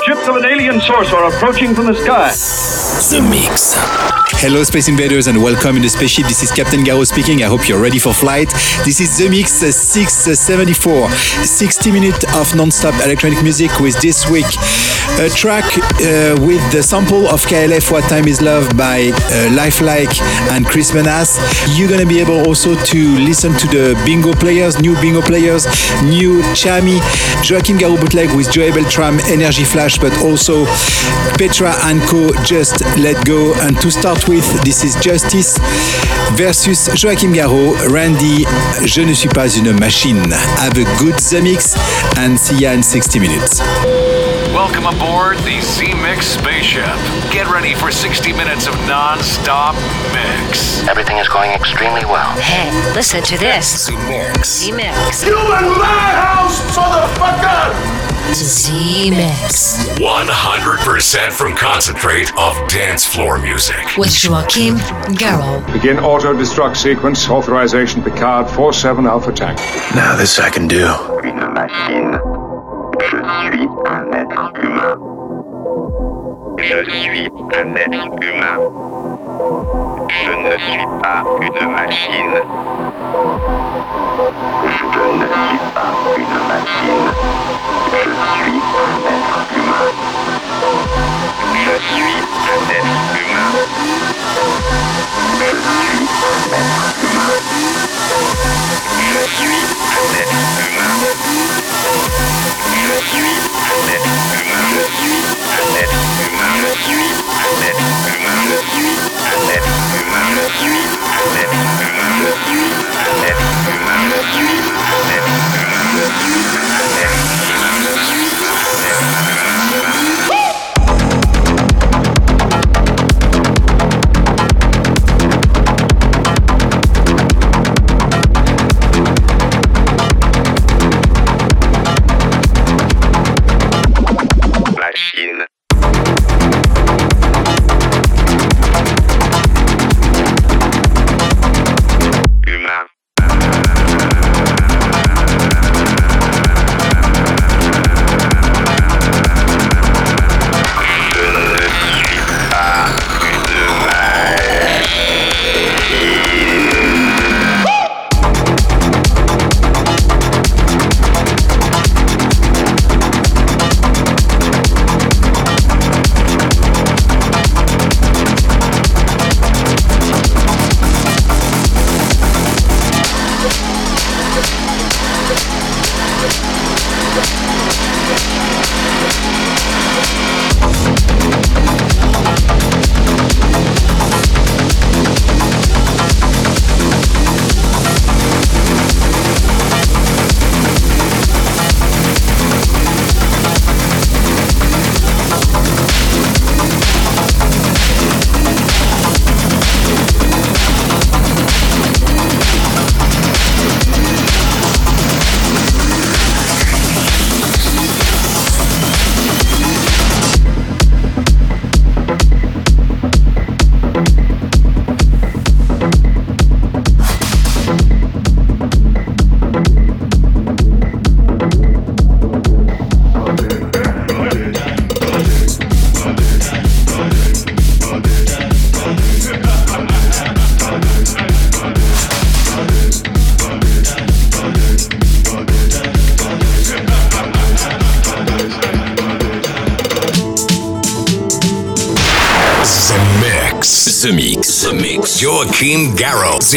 Ships of an alien source are approaching from the sky. The Mix. Hello, Space Invaders, and welcome in the spaceship. This is Captain Garraud speaking. I hope you're ready for flight. This is The Mix uh, 674, 60 minutes of non-stop electronic music with this week a track uh, with the sample of KLF What Time Is Love by uh, Lifelike and Kris Menace. You're gonna be able also to listen to the bingo players, new bingo players, new Chami, Joachim Garraud bootleg with Joey Beltram, Energy Flash, but also Petra and Co. Just Let Go. And to start with, this is Justice versus Joachim Garraud, Randy, Je ne suis pas une machine. Have a good The Mix and see ya in 60 minutes. Welcome aboard the Z Mix spaceship. Get ready for 60 minutes of non-stop mix. Everything is going extremely well. Hey, listen to this. The Mix. The Mix. The Mix. 100% from concentrate of dance floor music. With Joachim Garraud. Begin auto destruct sequence. Authorization Picard 47 Alpha Tank. Now this I can do. une machine. Je suis un être humain. Je suis un être humain. Je ne suis pas une machine.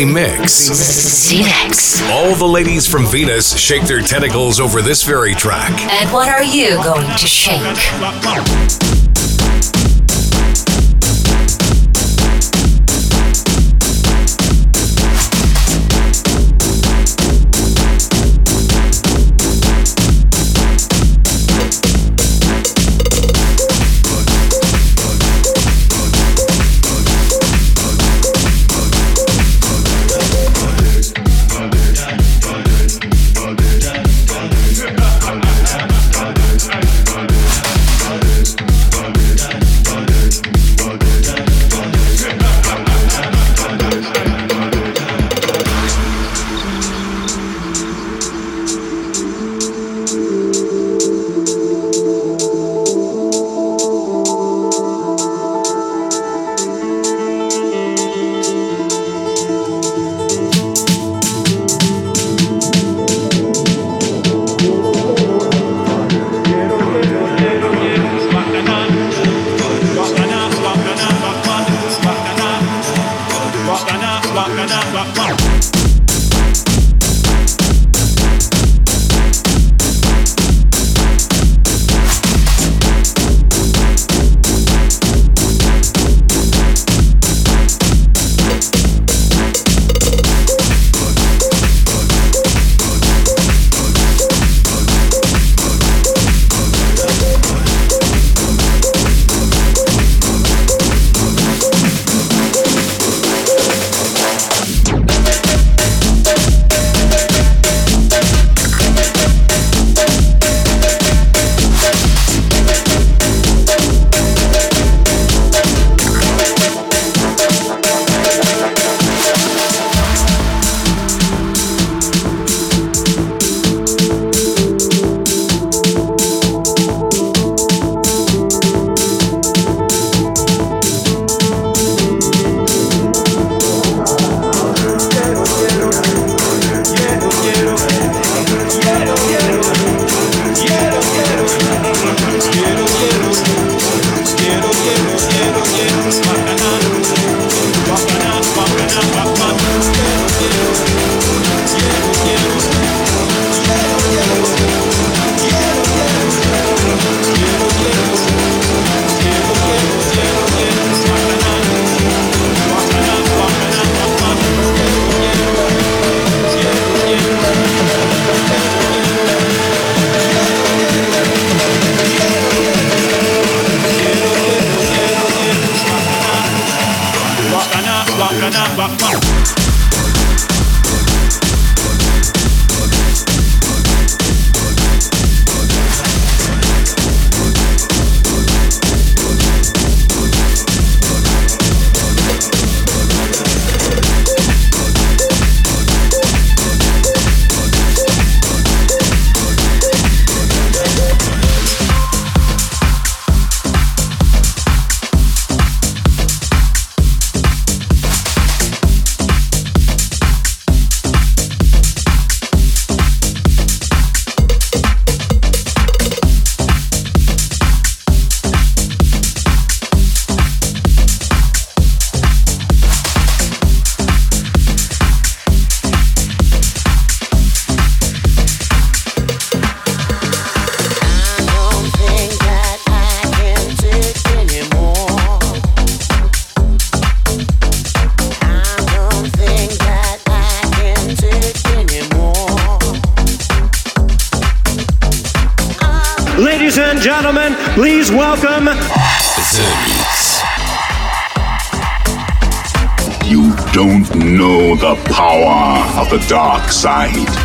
Mix. The Mix. All the ladies from Venus shake their tentacles over this very track. And what are you going to shake? back, back. Please welcome. You don't know the power of the dark side.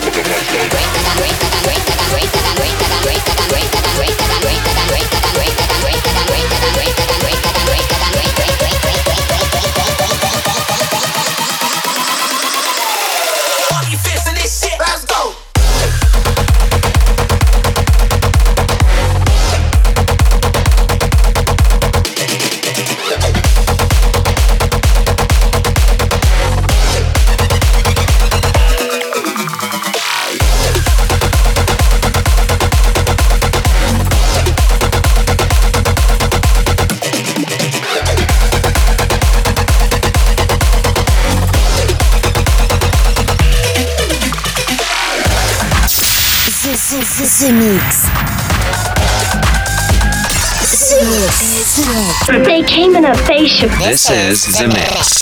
The This is The Mix.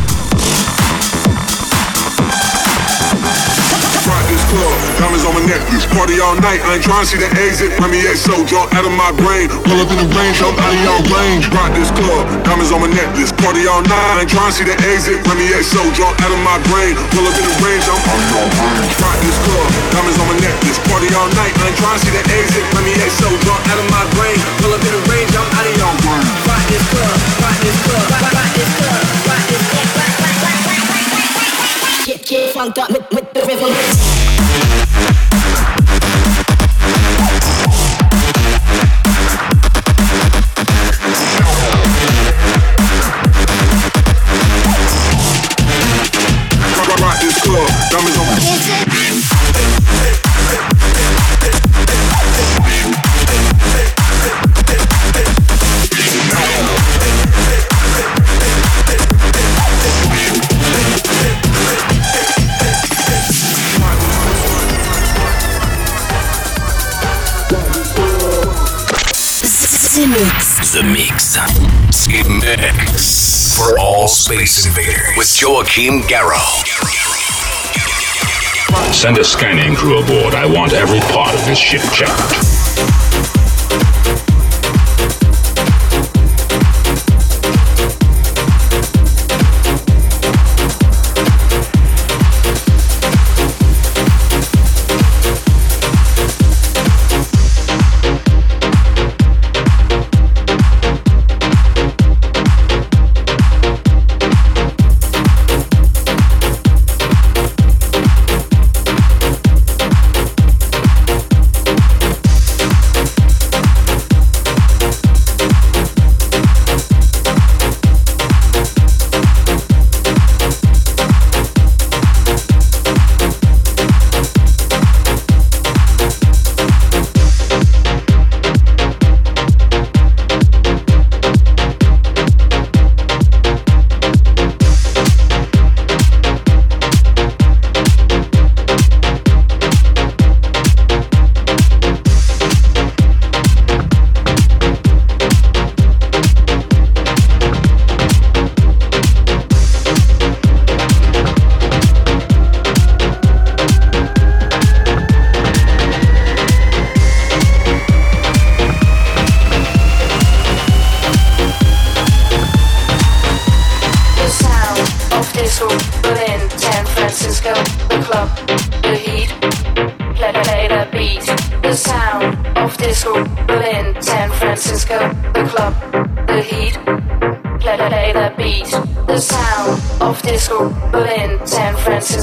Necklace. Party all night, I ain't trying to see the exit. Let me so drunk out of my brain. Pull up in the range, I'm out of your range. Rock this club, diamonds on my necklace. Party all night, I ain't trying to see the exit. Let me so drunk out of my brain. Pull up in the range, I'm out of your range. Rock this club, diamonds on my necklace. Party all night, I ain't trying to see the exit. Let me so drunk out of my brain. Pull up in the range, I'm out of range. Rock this club, rock this club, rock, this club, rock this club, get, get funked up with, with the rhythm. Joachim Garraud. Send a scanning crew aboard. I want every part of this ship checked.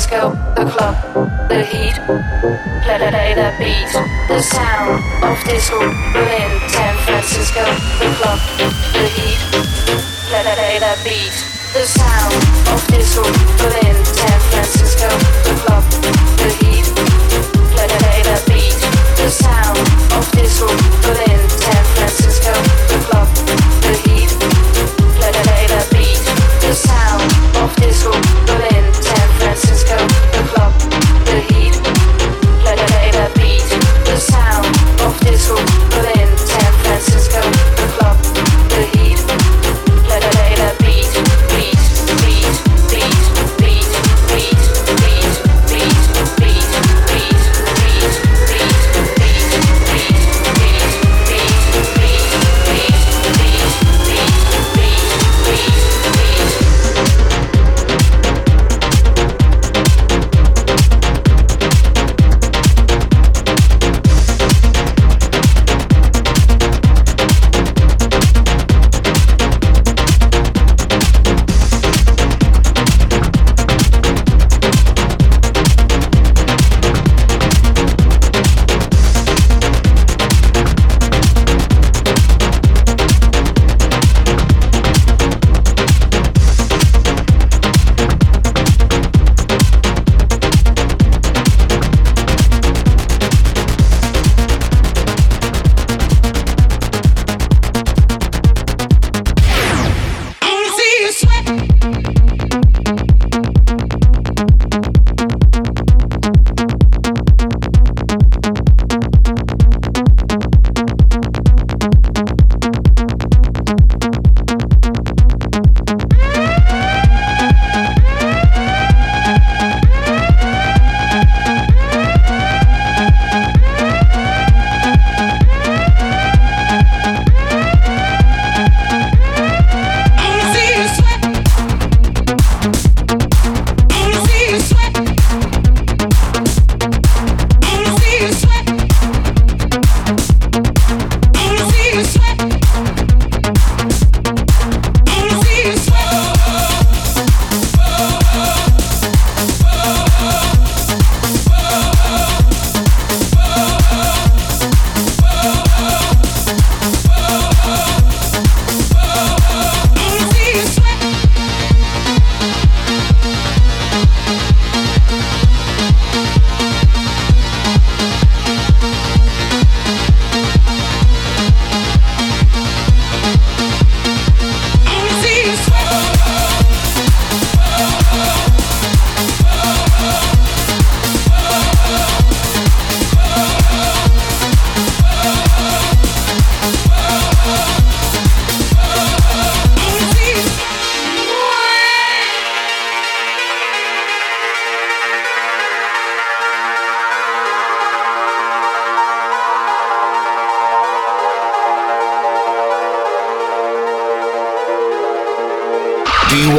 disco, the club, the heat. Let Play the beat, the sound of disco. Berlin, San Francisco, the club, the heat. Let Play the beat, the sound of disco. Berlin.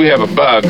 We have a bug.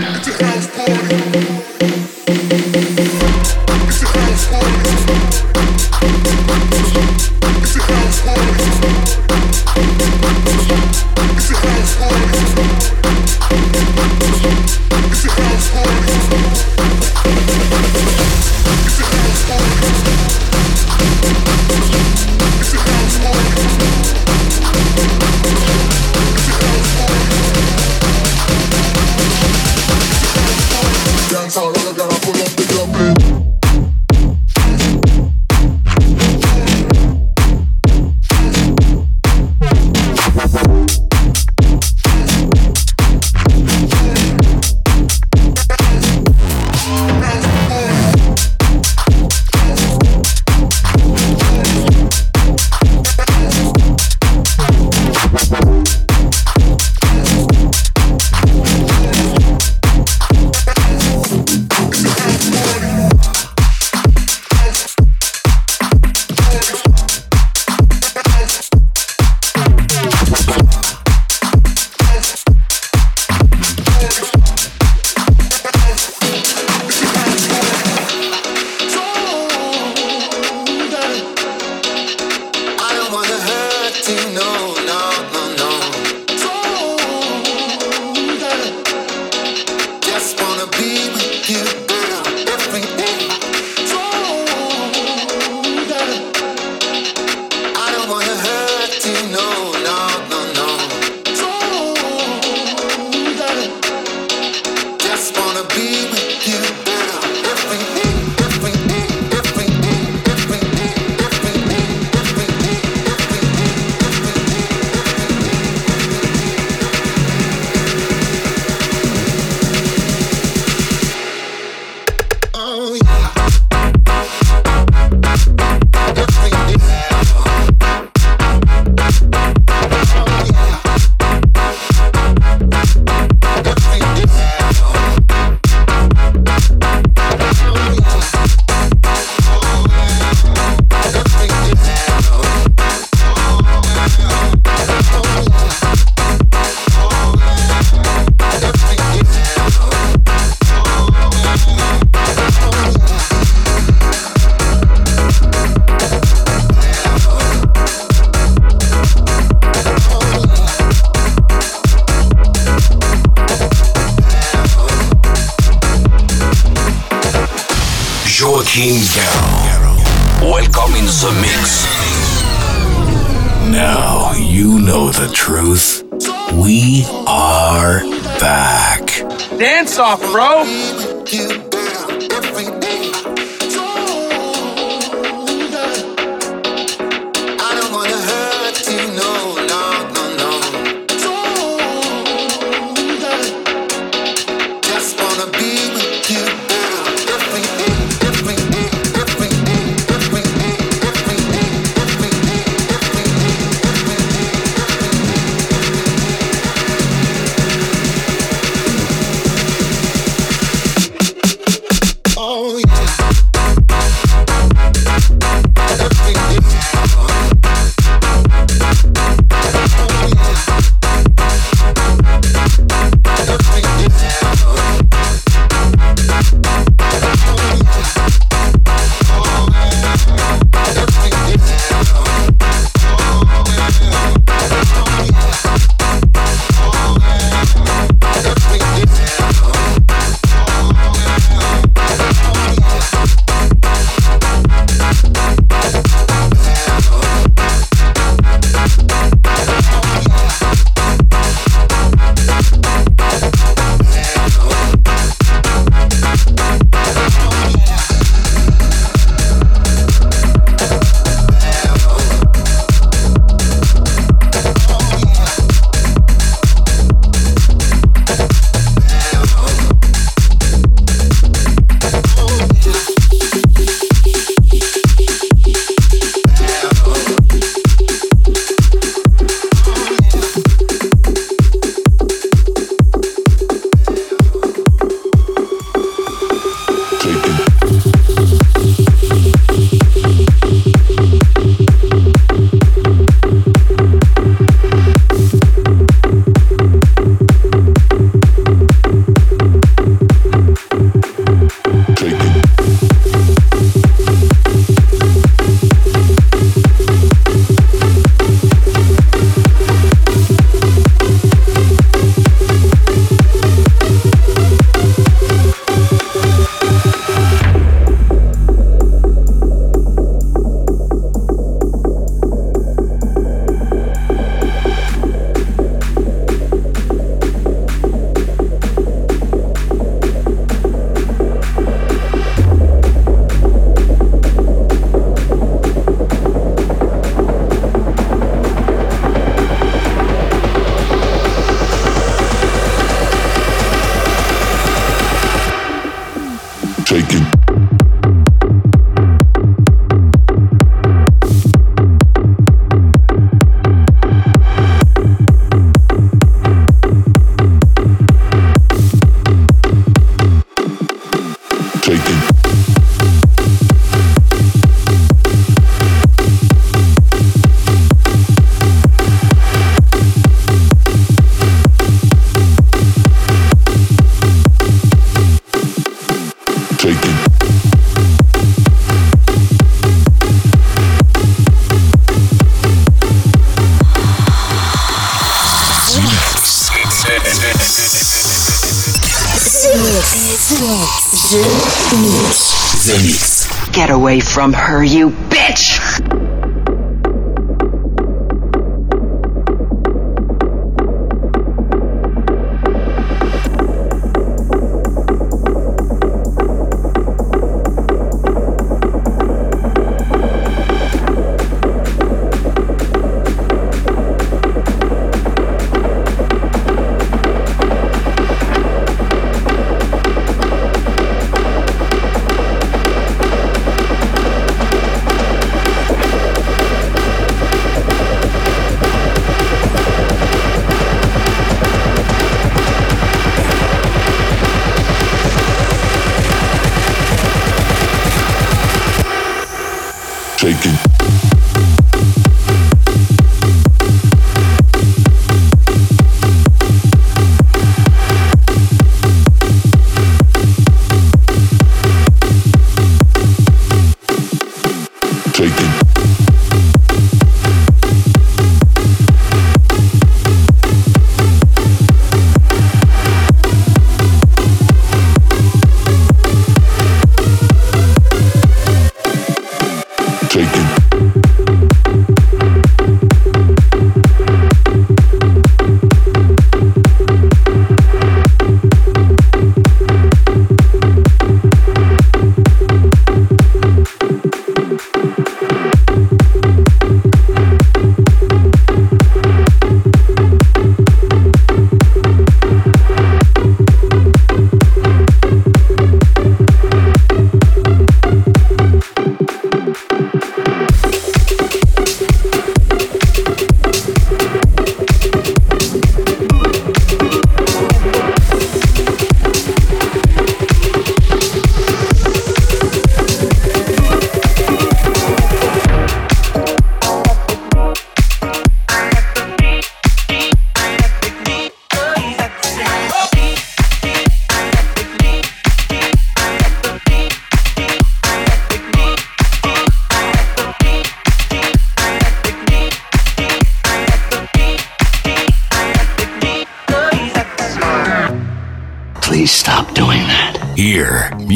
Dance off, bro.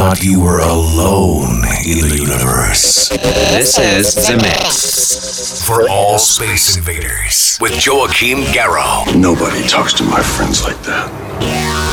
Thought you were alone in the universe. This is The Mix. For all space invaders with Joachim Garraud. Nobody talks to my friends like that.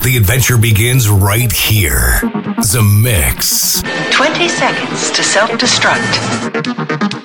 The adventure begins right here. The Mix. 20 seconds to self destruct.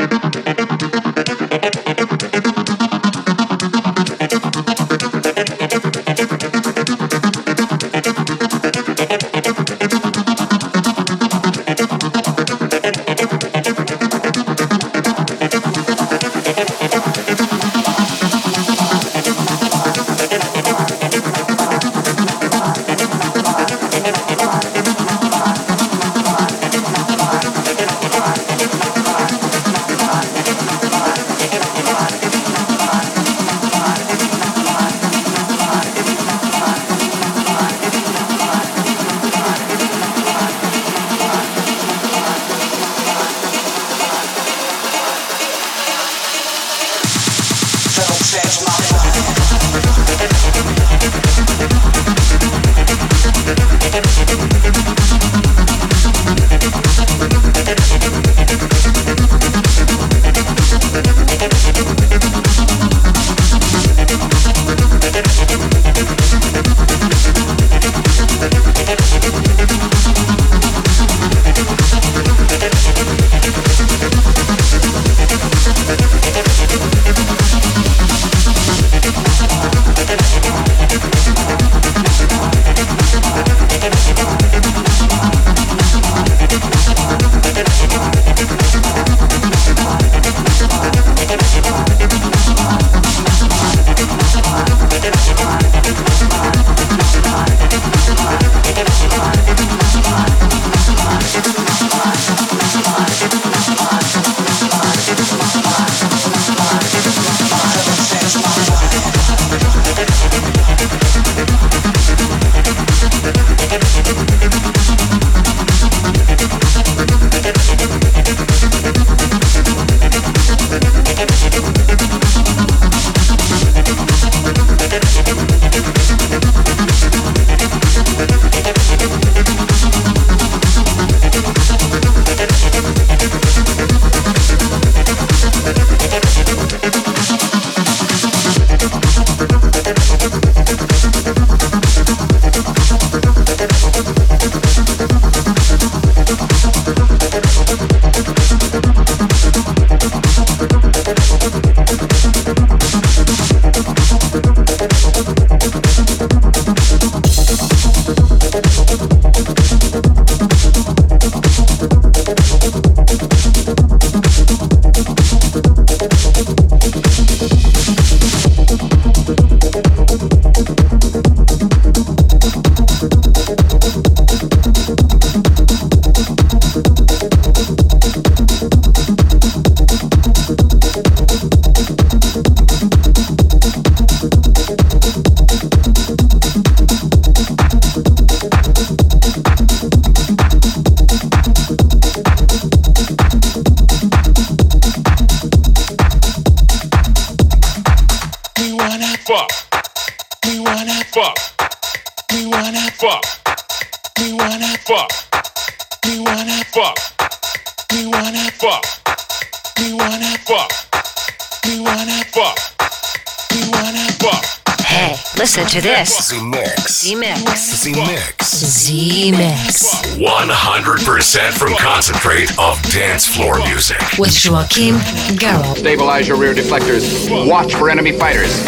To this. Z-Mix. Z-Mix. Z-Mix. Z-Mix. 100% from concentrate of dance floor music. With Joachim Garraud. Stabilize your rear deflectors. Watch for enemy fighters.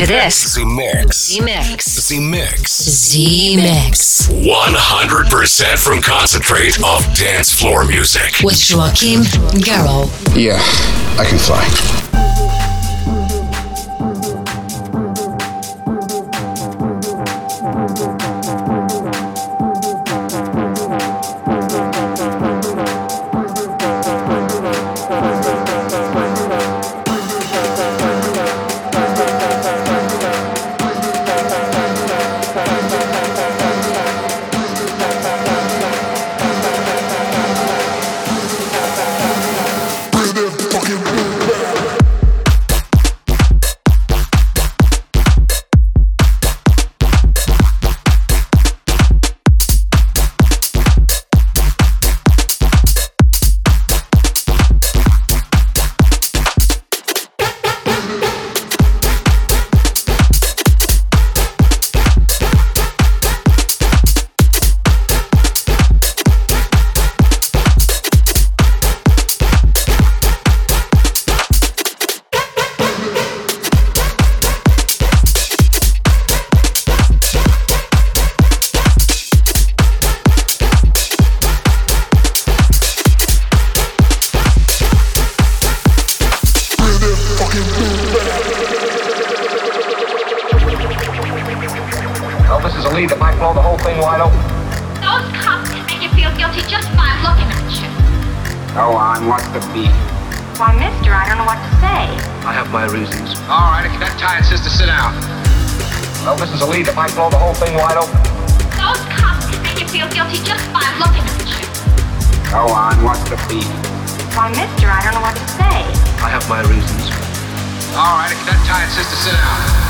To this. Z-Mix. Z-Mix. Z-Mix. Z-Mix. 100% from concentrate of dance floor music. With Joachim Garraud. Yeah, I can fly. Lead that might blow the whole thing wide open. Those cops can make you feel guilty just by looking at you. Go on, what's the beef? Why, mister, I don't know what to say. I have my reasons. All right, if you're that tired, sister, sit down. Well, this is a lead that might blow the whole thing wide open. Those cops can make you feel guilty just by looking at you. Go on, what's the beef? Why, mister, I don't know what to say. I have my reasons. All right, if you're that tired, sister, sit down.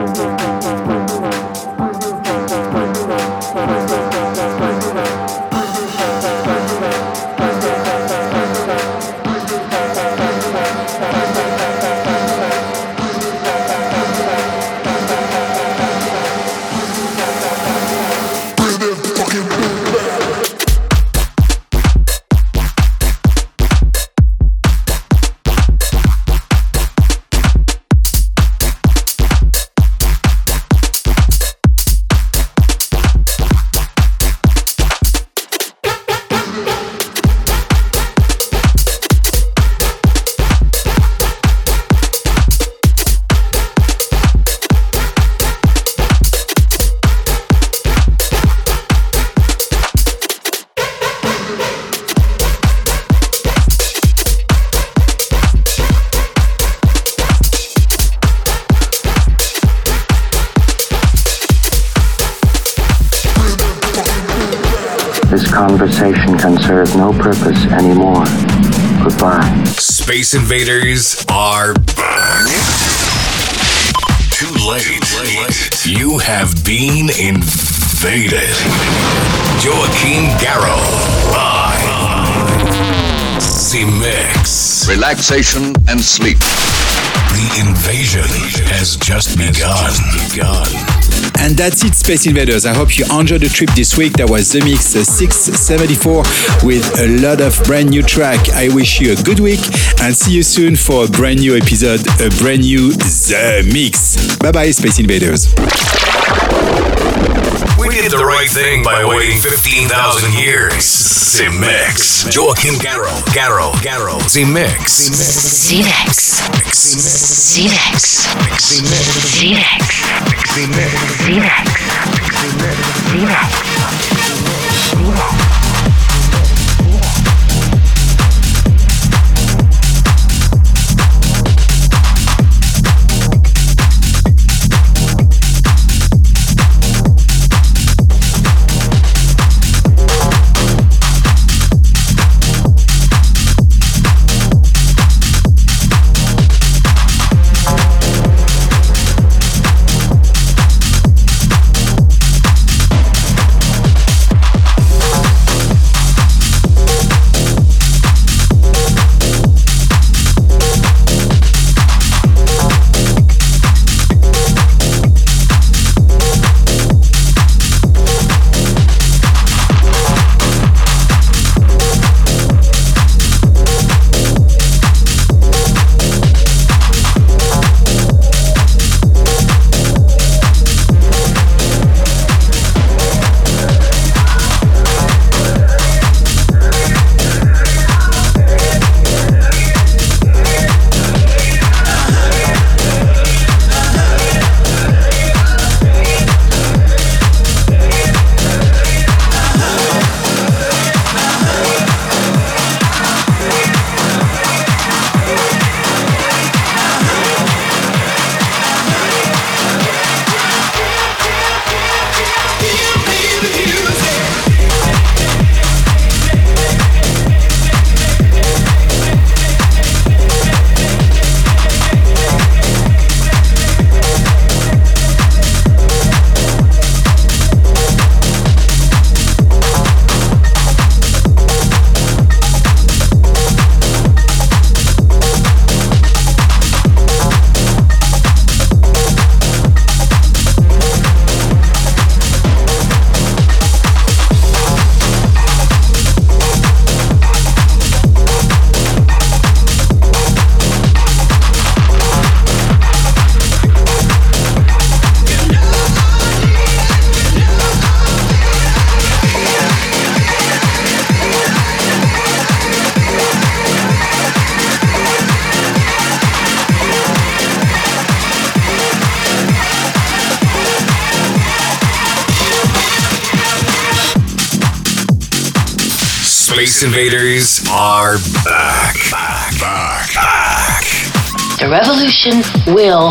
Serve no purpose anymore. Goodbye. Space Invaders are back. Too late. You have been invaded. Joachim Garraud. Live. Z-Mix. Relaxation and sleep. The invasion has just begun. And that's it, Space Invaders. I hope you enjoyed the trip this week. That was The Mix uh, 674 with a lot of brand new track. I wish you a good week and see you soon for a brand new episode, a brand new The Mix. Bye bye, Space Invaders. We did the right thing by waiting 15,000 years. Z-Mix. Joachim Garraud. Garraud. Garraud. Z-Mix. Z-Mix. Z-Mix. Z-Mix. Z-Mix. Space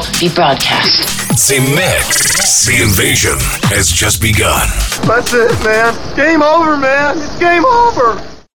will be broadcast. Z-Mix. The invasion has just begun. That's it, man. Game over, man. It's game over.